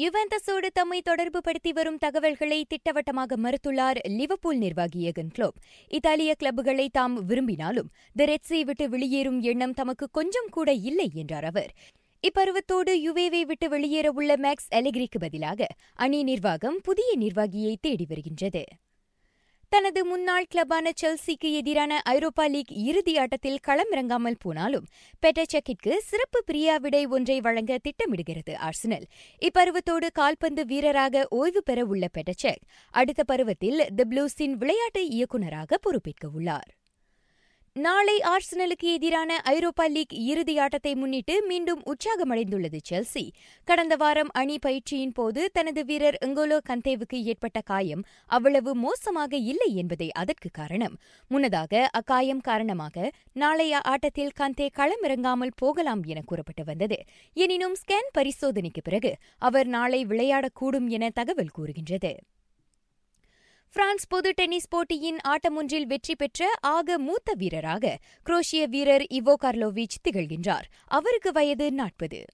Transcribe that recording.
யுவெந்தஸோடு தம்மை தொடர்பு படுத்தி வரும் தகவல்களை திட்டவட்டமாக மறுத்துள்ளார் லிவர்பூல் நிர்வாகி எகன் கிளோப். இத்தாலிய கிளப்புகளை தாம் விரும்பினாலும் தி ரெட்ஸை விட்டு வெளியேறும் எண்ணம் தமக்கு கொஞ்சம் கூட இல்லை என்றார் அவர். இப்பருவத்தோடு யுவேவை விட்டு வெளியேறவுள்ள மேக்ஸ் அலெக்ரிக்கு பதிலாக அணி நிர்வாகம் புதிய நிர்வாகியை தேடி வருகின்றது. தனது முன்னாள் கிளப்பான செல்சிக்கு எதிரான ஐரோப்பா லீக் இறுதி ஆட்டத்தில் களமிறங்காமல் போனாலும் பெட்டச்செக்கிற்கு சிறப்பு பிரியாவிடை ஒன்றை வழங்க திட்டமிடுகிறது ஆர்சனல். இப்பருவத்தோடு கால்பந்து வீரராக ஓய்வு பெற உள்ள பெட்டச்செக் அடுத்த பருவத்தில் தி ப்ளூஸின் விளையாட்டு இயக்குநராக பொறுப்பேற்க உள்ளார். நாளை ஆர்சனலுக்கு எதிரான ஐரோப்பா லீக் இறுதி ஆட்டத்தை முன்னிட்டு மீண்டும் உற்சாகமடைந்துள்ளது செல்சி. கடந்த வாரம் அணி பயிற்சியின் போது தனது வீரர் எங்கோலோ கந்தேவுக்கு ஏற்பட்ட காயம் அவ்வளவு மோசமாக இல்லை என்பதே அதற்கு காரணம். முன்னதாக அக்காயம் காரணமாக நாளைய ஆட்டத்தில் கந்தே களமிறங்காமல் போகலாம் என கூறப்பட்டு வந்தது. எனினும் ஸ்கேன் பரிசோதனைக்கு பிறகு அவர் நாளை விளையாடக்கூடும் என தகவல் கூறுகின்றது. பிரான்ஸ் பொது டென்னிஸ் போட்டியின் ஆட்டமொன்றில் வெற்றி பெற்ற ஆக மூத்த வீரராக குரோஷிய வீரர் இவோ கார்லோவிச் திகழ்கின்றார். அவருக்கு வயது நாற்பது.